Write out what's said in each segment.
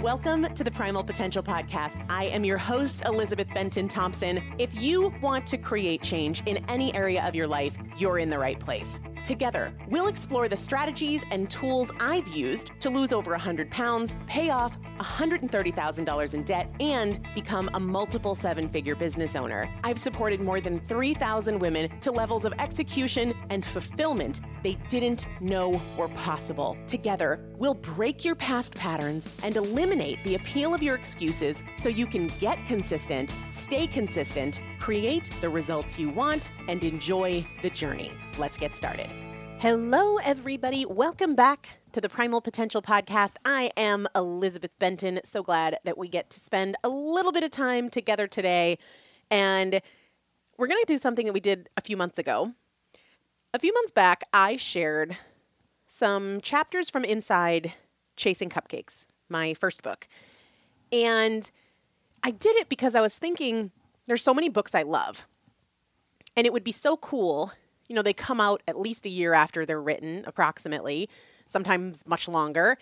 Welcome to the Primal Potential Podcast. I am your host, Elizabeth Benton Thompson. If you want to create change in any area of your life, you're in the right place. Together, we'll explore the strategies and tools I've used to lose over 100 pounds, pay off $130,000 in debt, and become a multiple seven figure business owner. I've supported more than 3,000 women to levels of execution and fulfillment they didn't know were possible. Together, we'll break your past patterns and eliminate the appeal of your excuses so you can get consistent, stay consistent, create the results you want, and enjoy the journey. Let's get started. Hello, everybody. Welcome back to the Primal Potential Podcast. I am Elizabeth Benton. So glad that we get to spend a little bit of time together today. And we're going to do something that we did a few months ago. A few months back, I shared some chapters from inside Chasing Cupcakes, my first book. And I did it because I was thinking there's so many books I love. And it would be so cool you know, they come out at least a year after they're written, approximately, sometimes much longer.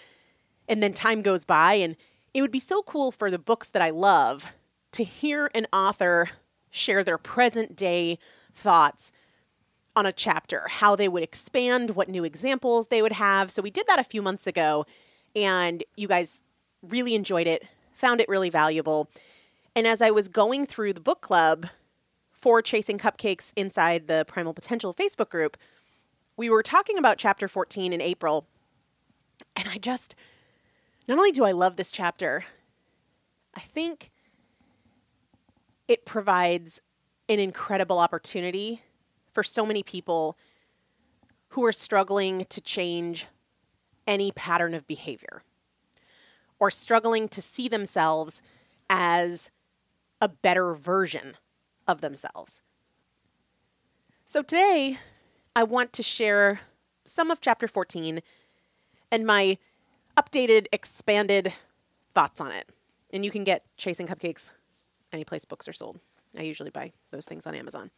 And then time goes by, and it would be so cool for the books that I love to hear an author share their present day thoughts on a chapter, how they would expand, what new examples they would have. So we did that a few months ago, and you guys really enjoyed it, found it really valuable. And as I was going through the book club, for Chasing Cupcakes inside the Primal Potential Facebook group, we were talking about chapter 14 in April. And I just, not only do I love this chapter, I think it provides an incredible opportunity for so many people who are struggling to change any pattern of behavior or struggling to see themselves as a better version of themselves. So today, I want to share some of chapter 14 and my updated, expanded thoughts on it. And you can get Chasing Cupcakes any place books are sold. I usually buy those things on Amazon.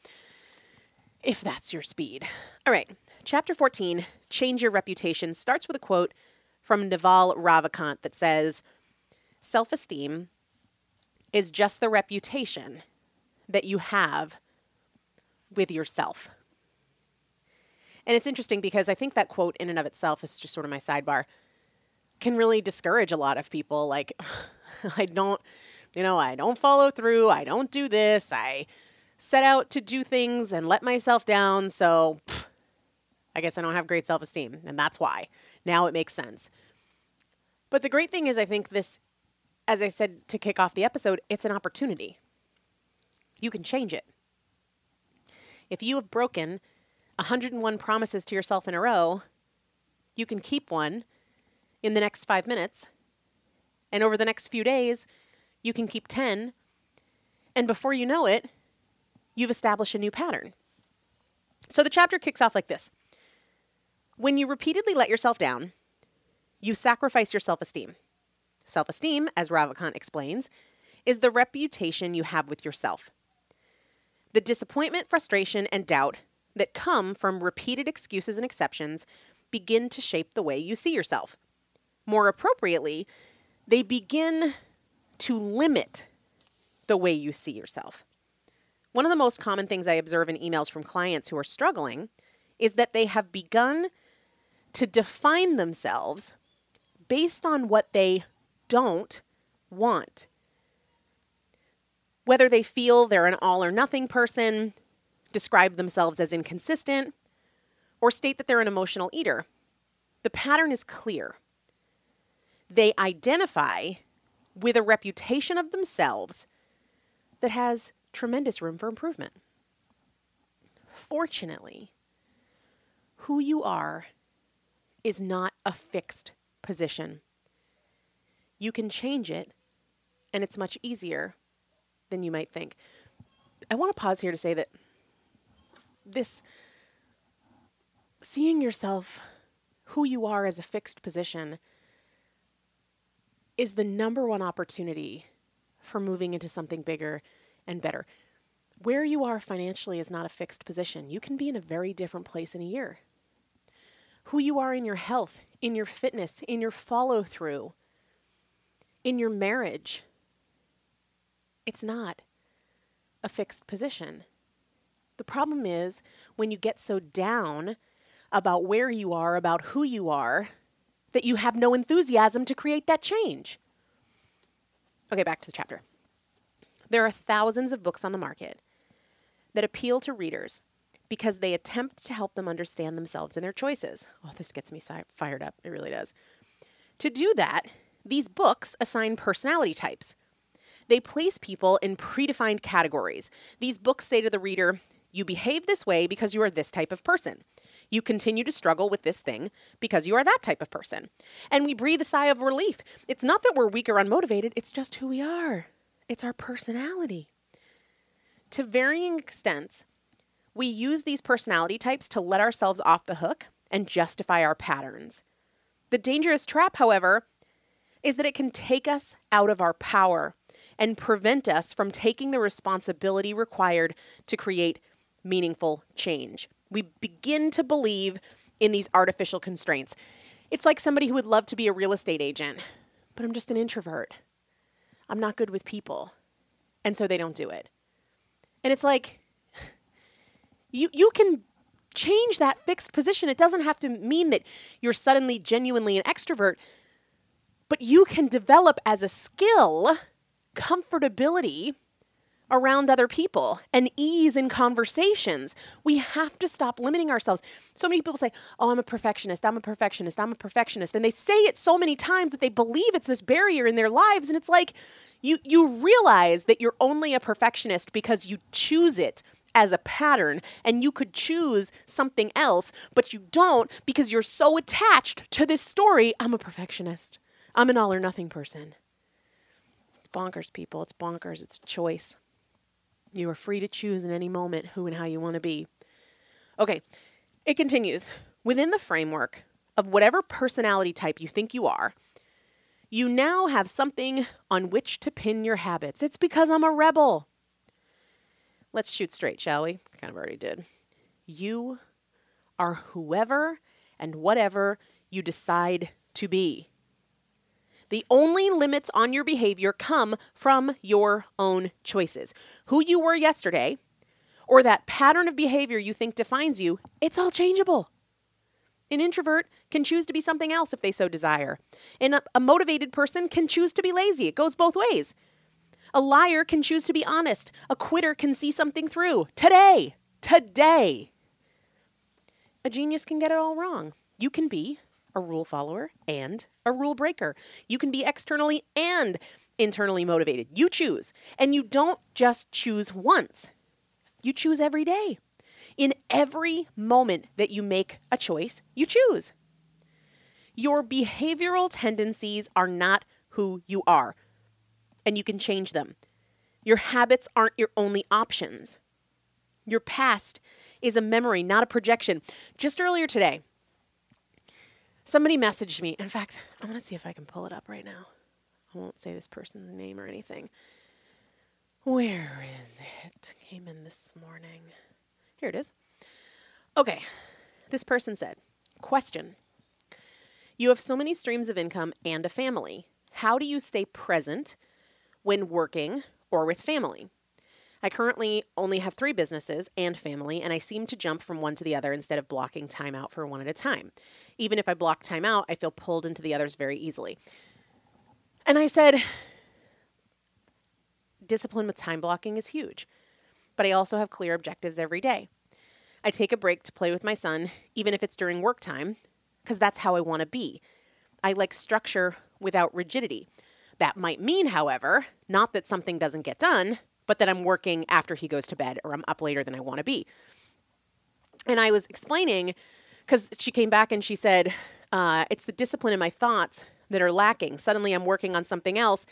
If that's your speed. All right, chapter 14, Change Your Reputation, starts with a quote from Naval Ravikant that says, Self esteem is just the reputation that you have with yourself. And it's interesting because I think that quote in and of itself is just sort of my sidebar can really discourage a lot of people like I don't you know, I don't follow through, I don't do this, I set out to do things and let myself down, so pff, I guess I don't have great self-esteem and that's why. Now it makes sense. But the great thing is I think this as I said to kick off the episode, it's an opportunity you can change it. If you have broken 101 promises to yourself in a row, you can keep one in the next five minutes. And over the next few days, you can keep 10. And before you know it, you've established a new pattern. So the chapter kicks off like this When you repeatedly let yourself down, you sacrifice your self esteem. Self esteem, as Ravikant explains, is the reputation you have with yourself the disappointment, frustration, and doubt that come from repeated excuses and exceptions begin to shape the way you see yourself. More appropriately, they begin to limit the way you see yourself. One of the most common things I observe in emails from clients who are struggling is that they have begun to define themselves based on what they don't want whether they feel they're an all or nothing person, describe themselves as inconsistent, or state that they're an emotional eater, the pattern is clear. They identify with a reputation of themselves that has tremendous room for improvement. Fortunately, who you are is not a fixed position. You can change it, and it's much easier than you might think. I want to pause here to say that this seeing yourself who you are as a fixed position is the number one opportunity for moving into something bigger and better. Where you are financially is not a fixed position. You can be in a very different place in a year. Who you are in your health, in your fitness, in your follow through, in your marriage, it's not a fixed position. The problem is when you get so down about where you are, about who you are, that you have no enthusiasm to create that change. Okay, back to the chapter. There are thousands of books on the market that appeal to readers because they attempt to help them understand themselves and their choices. Oh, this gets me fired up. It really does. To do that, these books assign personality types. They place people in predefined categories. These books say to the reader, you behave this way because you are this type of person. You continue to struggle with this thing because you are that type of person. And we breathe a sigh of relief. It's not that we're weak or unmotivated, it's just who we are. It's our personality. To varying extents, we use these personality types to let ourselves off the hook and justify our patterns. The dangerous trap, however, is that it can take us out of our power and prevent us from taking the responsibility required to create meaningful change. We begin to believe in these artificial constraints. It's like somebody who would love to be a real estate agent, but I'm just an introvert. I'm not good with people. And so they don't do it. And it's like you you can change that fixed position. It doesn't have to mean that you're suddenly genuinely an extrovert, but you can develop as a skill comfortability around other people and ease in conversations. We have to stop limiting ourselves. So many people say, Oh, I'm a perfectionist, I'm a perfectionist, I'm a perfectionist. And they say it so many times that they believe it's this barrier in their lives. And it's like, you, you realize that you're only a perfectionist because you choose it as a pattern and you could choose something else, but you don't because you're so attached to this story. I'm a perfectionist. I'm an all or nothing person. Bonkers, people. It's bonkers. It's choice. You are free to choose in any moment who and how you want to be. Okay, it continues. Within the framework of whatever personality type you think you are, you now have something on which to pin your habits. It's because I'm a rebel. Let's shoot straight, shall we? Kind of already did. You are whoever and whatever you decide to be. The only limits on your behavior come from your own choices. Who you were yesterday, or that pattern of behavior you think defines you, it's all changeable. An introvert can choose to be something else if they so desire. And a, a, motivated person can choose to be lazy. It goes both ways. A liar can choose to be honest. A quitter can see something through. Today. Today. A genius can get it all wrong. You can be a rule follower and a rule breaker. You can be externally and internally motivated. You choose. And you don't just choose once, you choose every day. In every moment that you make a choice, you choose. Your behavioral tendencies are not who you are, and you can change them. Your habits aren't your only options. Your past is a memory, not a projection. Just earlier today, somebody messaged me. In fact, I'm going to see if I can pull it up right now. I won't say this person's name or anything. Where is it? Came in this morning. Here it is. Okay. This person said, Question You have so many streams of income and a family. How do you stay present when working or with family? I currently only have three businesses and family, and I seem to jump from one to the other instead of blocking time out for one at a time. Even if I block time out, I feel pulled into the others very easily. And I said, discipline with time blocking is huge, but I also have clear objectives every day. I take a break to play with my son, even if it's during work time, because that's how I want to be. I like structure without rigidity. That might mean, however, not that something doesn't get done, but that I'm working after he goes to bed or I'm up later than I want to be. And I was explaining, because she came back and she said, uh, It's the discipline in my thoughts that are lacking. Suddenly I'm working on something else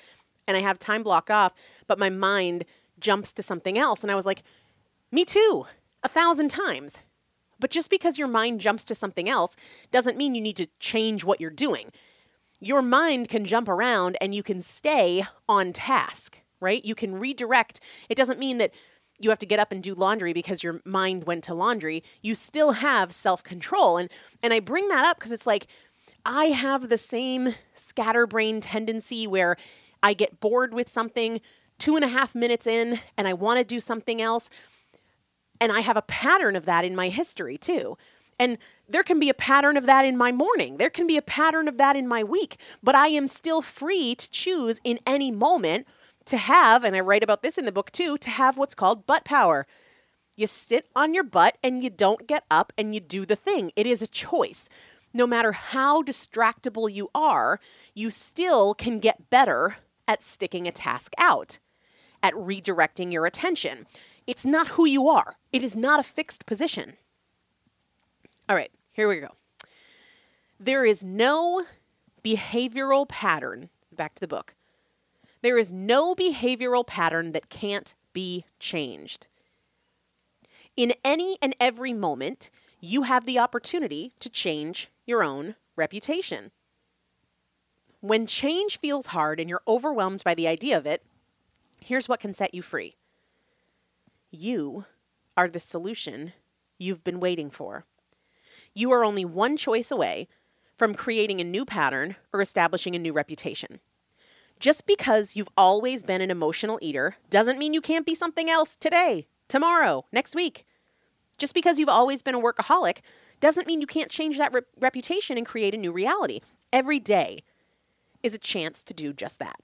and I have time blocked off, but my mind jumps to something else. And I was like, Me too, a thousand times. But just because your mind jumps to something else doesn't mean you need to change what you're doing. Your mind can jump around and you can stay on task right? You can redirect. It doesn't mean that you have to get up and do laundry because your mind went to laundry. You still have self-control. And and I bring that up because it's like I have the same scatterbrain tendency where I get bored with something two and a half minutes in and I want to do something else. And I have a pattern of that in my history too. And there can be a pattern of that in my morning. There can be a pattern of that in my week, but I am still free to choose in any moment to have, and I write about this in the book too, to have what's called butt power. You sit on your butt and you don't get up and you do the thing. It is a choice. No matter how distractible you are, you still can get better at sticking a task out, at redirecting your attention. It's not who you are, it is not a fixed position. All right, here we go. There is no behavioral pattern, back to the book. There is no behavioral pattern that can't be changed. In any and every moment, you have the opportunity to change your own reputation. When change feels hard and you're overwhelmed by the idea of it, here's what can set you free you are the solution you've been waiting for. You are only one choice away from creating a new pattern or establishing a new reputation. Just because you've always been an emotional eater doesn't mean you can't be something else today, tomorrow, next week. Just because you've always been a workaholic doesn't mean you can't change that re- reputation and create a new reality. Every day is a chance to do just that.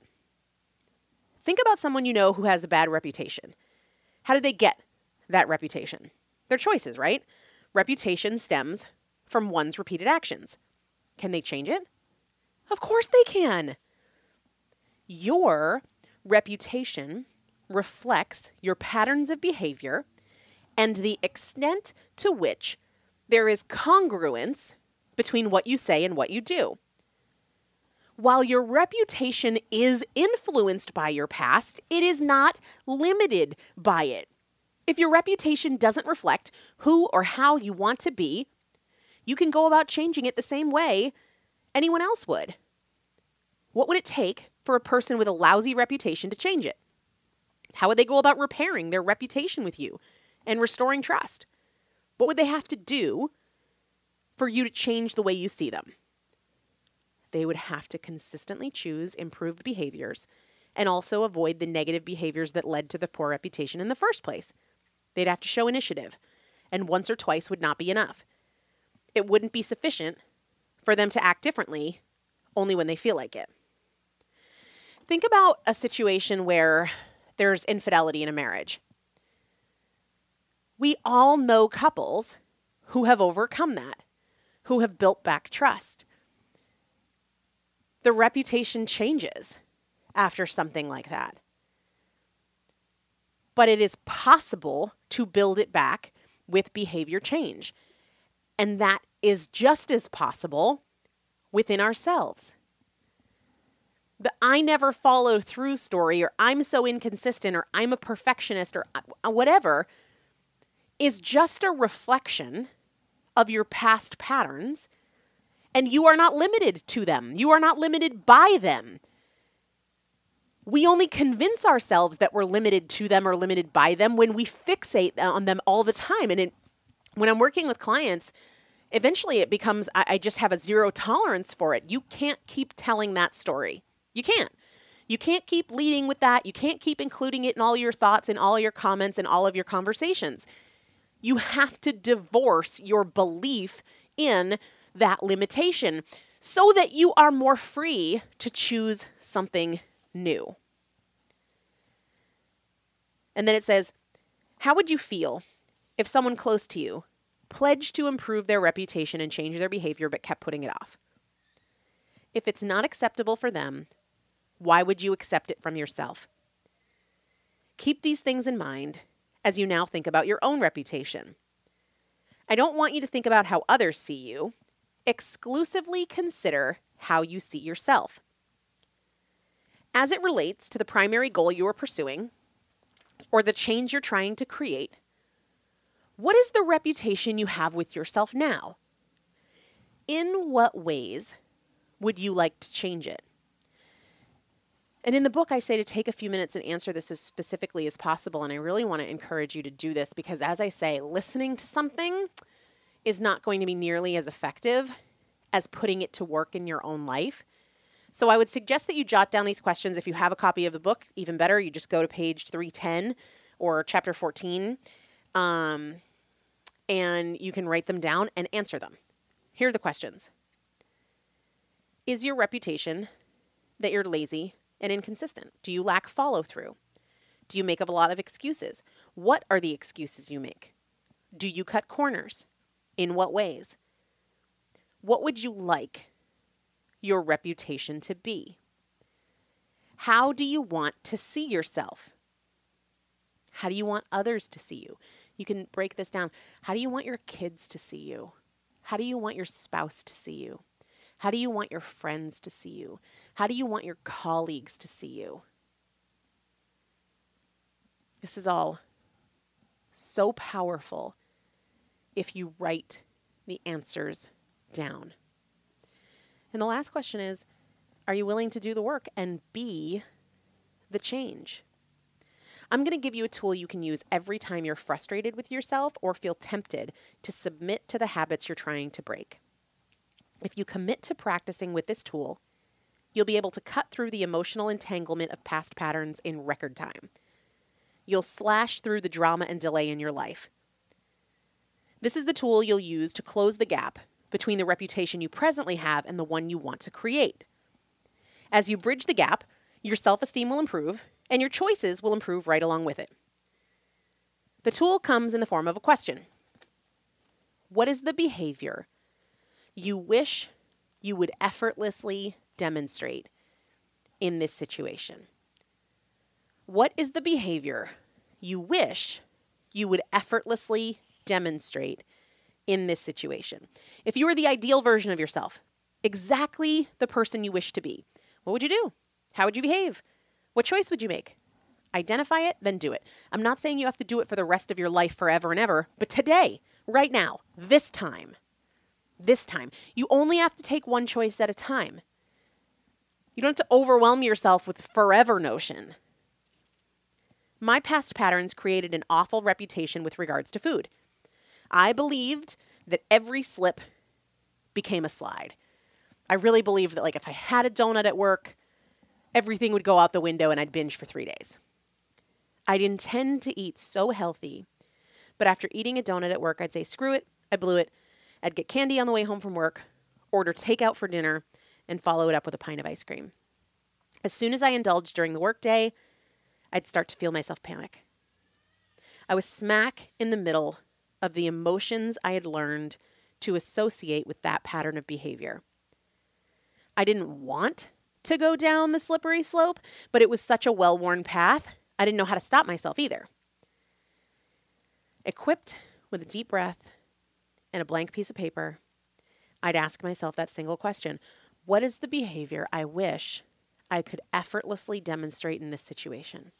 Think about someone you know who has a bad reputation. How did they get that reputation? Their choices, right? Reputation stems from one's repeated actions. Can they change it? Of course they can. Your reputation reflects your patterns of behavior and the extent to which there is congruence between what you say and what you do. While your reputation is influenced by your past, it is not limited by it. If your reputation doesn't reflect who or how you want to be, you can go about changing it the same way anyone else would. What would it take for a person with a lousy reputation to change it? How would they go about repairing their reputation with you and restoring trust? What would they have to do for you to change the way you see them? They would have to consistently choose improved behaviors and also avoid the negative behaviors that led to the poor reputation in the first place. They'd have to show initiative, and once or twice would not be enough. It wouldn't be sufficient for them to act differently only when they feel like it. Think about a situation where there's infidelity in a marriage. We all know couples who have overcome that, who have built back trust. The reputation changes after something like that. But it is possible to build it back with behavior change. And that is just as possible within ourselves. The I never follow through story, or I'm so inconsistent, or I'm a perfectionist, or uh, whatever, is just a reflection of your past patterns. And you are not limited to them, you are not limited by them. We only convince ourselves that we're limited to them or limited by them when we fixate on them all the time. And it, when I'm working with clients, eventually it becomes I, I just have a zero tolerance for it. You can't keep telling that story. You can't. You can't keep leading with that. You can't keep including it in all your thoughts and all your comments and all of your conversations. You have to divorce your belief in that limitation so that you are more free to choose something new. And then it says, How would you feel if someone close to you pledged to improve their reputation and change their behavior but kept putting it off? If it's not acceptable for them, why would you accept it from yourself? Keep these things in mind as you now think about your own reputation. I don't want you to think about how others see you. Exclusively consider how you see yourself. As it relates to the primary goal you are pursuing, or the change you're trying to create, what is the reputation you have with yourself now? In what ways would you like to change it? And in the book, I say to take a few minutes and answer this as specifically as possible. And I really want to encourage you to do this because, as I say, listening to something is not going to be nearly as effective as putting it to work in your own life. So I would suggest that you jot down these questions. If you have a copy of the book, even better, you just go to page 310 or chapter 14. Um, and you can write them down and answer them. Here are the questions Is your reputation that you're lazy and inconsistent? Do you lack follow through? Do you make a lot of excuses? What are the excuses you make? Do you cut corners? In what ways? What would you like your reputation to be? How do you want to see yourself? How do you want others to see you? You can break this down. How do you want your kids to see you? How do you want your spouse to see you? How do you want your friends to see you? How do you want your colleagues to see you? This is all so powerful if you write the answers down. And the last question is Are you willing to do the work and be the change? I'm going to give you a tool you can use every time you're frustrated with yourself or feel tempted to submit to the habits you're trying to break. If you commit to practicing with this tool, you'll be able to cut through the emotional entanglement of past patterns in record time. You'll slash through the drama and delay in your life. This is the tool you'll use to close the gap between the reputation you presently have and the one you want to create. As you bridge the gap, your self esteem will improve and your choices will improve right along with it. The tool comes in the form of a question What is the behavior you wish you would effortlessly demonstrate in this situation? What is the behavior you wish you would effortlessly demonstrate in this situation? If you were the ideal version of yourself, exactly the person you wish to be, what would you do? How would you behave? What choice would you make? Identify it, then do it. I'm not saying you have to do it for the rest of your life forever and ever, but today, right now, this time, this time, you only have to take one choice at a time. You don't have to overwhelm yourself with forever notion. My past patterns created an awful reputation with regards to food. I believed that every slip became a slide. I really believed that like if I had a donut at work, everything would go out the window and I'd binge for 3 days. I'd intend to eat so healthy, but after eating a donut at work, I'd say screw it, I blew it. I'd get candy on the way home from work, order takeout for dinner, and follow it up with a pint of ice cream. As soon as I indulged during the workday, I'd start to feel myself panic. I was smack in the middle of the emotions I had learned to associate with that pattern of behavior. I didn't want to go down the slippery slope, but it was such a well worn path, I didn't know how to stop myself either. Equipped with a deep breath and a blank piece of paper, I'd ask myself that single question What is the behavior I wish I could effortlessly demonstrate in this situation?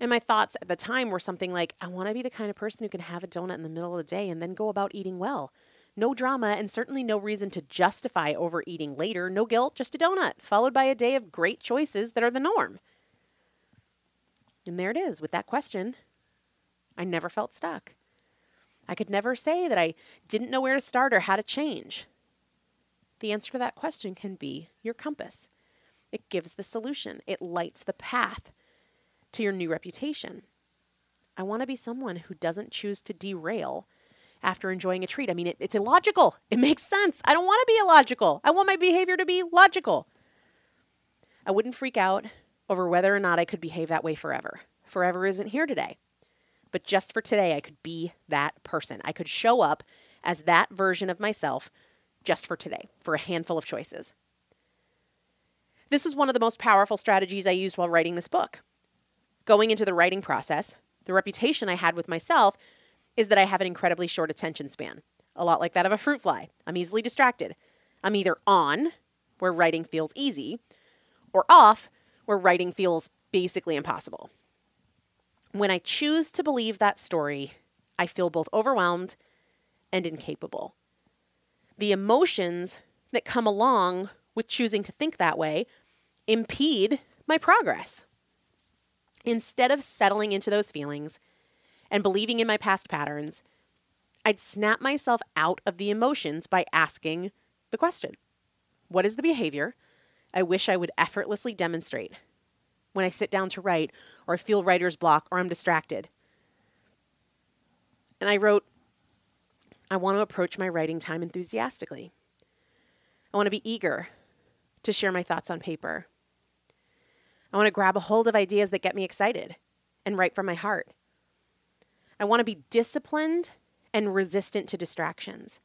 And my thoughts at the time were something like, I want to be the kind of person who can have a donut in the middle of the day and then go about eating well. No drama and certainly no reason to justify overeating later. No guilt, just a donut, followed by a day of great choices that are the norm. And there it is with that question. I never felt stuck. I could never say that I didn't know where to start or how to change. The answer to that question can be your compass. It gives the solution, it lights the path to your new reputation. I want to be someone who doesn't choose to derail after enjoying a treat. I mean, it, it's illogical. It makes sense. I don't want to be illogical. I want my behavior to be logical. I wouldn't freak out over whether or not I could behave that way forever. Forever isn't here today. But just for today, I could be that person. I could show up as that version of myself just for today, for a handful of choices. This was one of the most powerful strategies I used while writing this book. Going into the writing process, the reputation I had with myself is that I have an incredibly short attention span, a lot like that of a fruit fly. I'm easily distracted. I'm either on, where writing feels easy, or off, where writing feels basically impossible. When I choose to believe that story, I feel both overwhelmed and incapable. The emotions that come along with choosing to think that way impede my progress. Instead of settling into those feelings and believing in my past patterns, I'd snap myself out of the emotions by asking the question What is the behavior I wish I would effortlessly demonstrate when I sit down to write, or I feel writer's block, or I'm distracted? And I wrote I want to approach my writing time enthusiastically. I want to be eager to share my thoughts on paper. I want to grab a hold of ideas that get me excited and write from my heart. I want to be disciplined and resistant to distractions.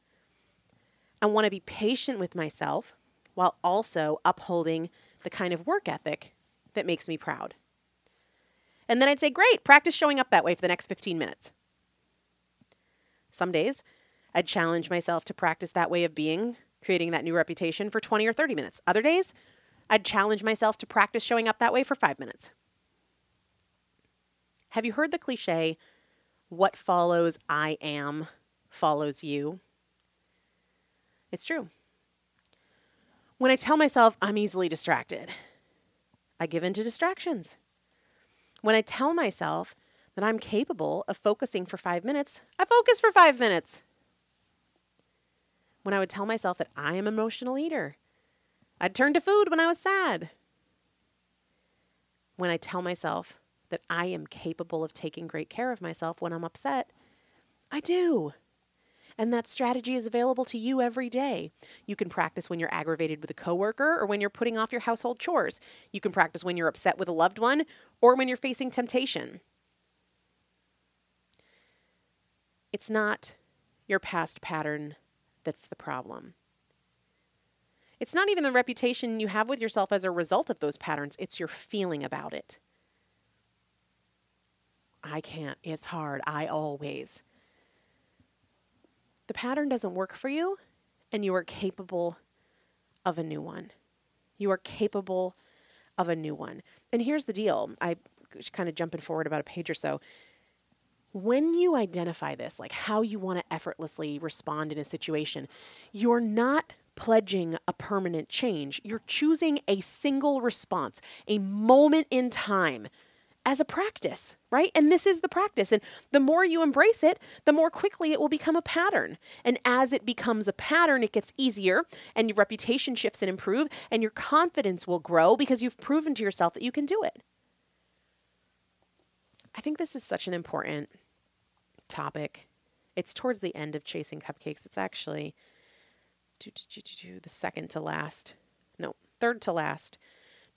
I want to be patient with myself while also upholding the kind of work ethic that makes me proud. And then I'd say, great, practice showing up that way for the next 15 minutes. Some days, I'd challenge myself to practice that way of being, creating that new reputation for 20 or 30 minutes. Other days, I'd challenge myself to practice showing up that way for five minutes. Have you heard the cliche, what follows I am follows you? It's true. When I tell myself I'm easily distracted, I give in to distractions. When I tell myself that I'm capable of focusing for five minutes, I focus for five minutes. When I would tell myself that I am an emotional eater, I'd turn to food when I was sad. When I tell myself that I am capable of taking great care of myself when I'm upset, I do. And that strategy is available to you every day. You can practice when you're aggravated with a coworker or when you're putting off your household chores. You can practice when you're upset with a loved one or when you're facing temptation. It's not your past pattern that's the problem. It's not even the reputation you have with yourself as a result of those patterns, it's your feeling about it. I can't. It's hard. I always the pattern doesn't work for you and you are capable of a new one. You are capable of a new one. And here's the deal I kind of jumping forward about a page or so. When you identify this, like how you want to effortlessly respond in a situation, you're not pledging a permanent change. You're choosing a single response, a moment in time as a practice, right? And this is the practice. And the more you embrace it, the more quickly it will become a pattern. And as it becomes a pattern, it gets easier and your reputation shifts and improve and your confidence will grow because you've proven to yourself that you can do it. I think this is such an important topic. It's towards the end of Chasing Cupcakes. It's actually the second to last, no, third to last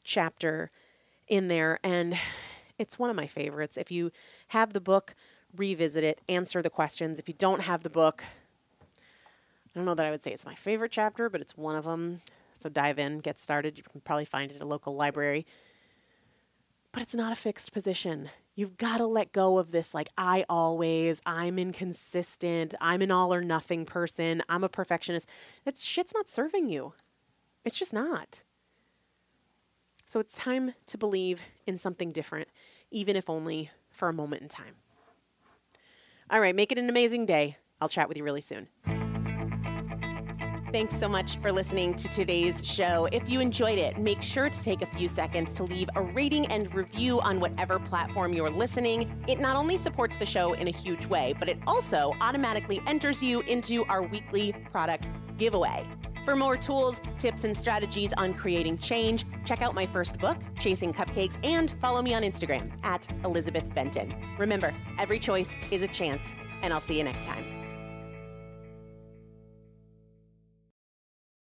chapter in there. And it's one of my favorites. If you have the book, revisit it, answer the questions. If you don't have the book, I don't know that I would say it's my favorite chapter, but it's one of them. So dive in, get started. You can probably find it at a local library. But it's not a fixed position. You've got to let go of this like, I always, I'm inconsistent, I'm an all or nothing person, I'm a perfectionist. That shit's not serving you. It's just not. So it's time to believe in something different, even if only for a moment in time. All right, make it an amazing day. I'll chat with you really soon. Thanks so much for listening to today's show. If you enjoyed it, make sure to take a few seconds to leave a rating and review on whatever platform you're listening. It not only supports the show in a huge way, but it also automatically enters you into our weekly product giveaway. For more tools, tips, and strategies on creating change, check out my first book, Chasing Cupcakes, and follow me on Instagram at Elizabeth Benton. Remember, every choice is a chance, and I'll see you next time.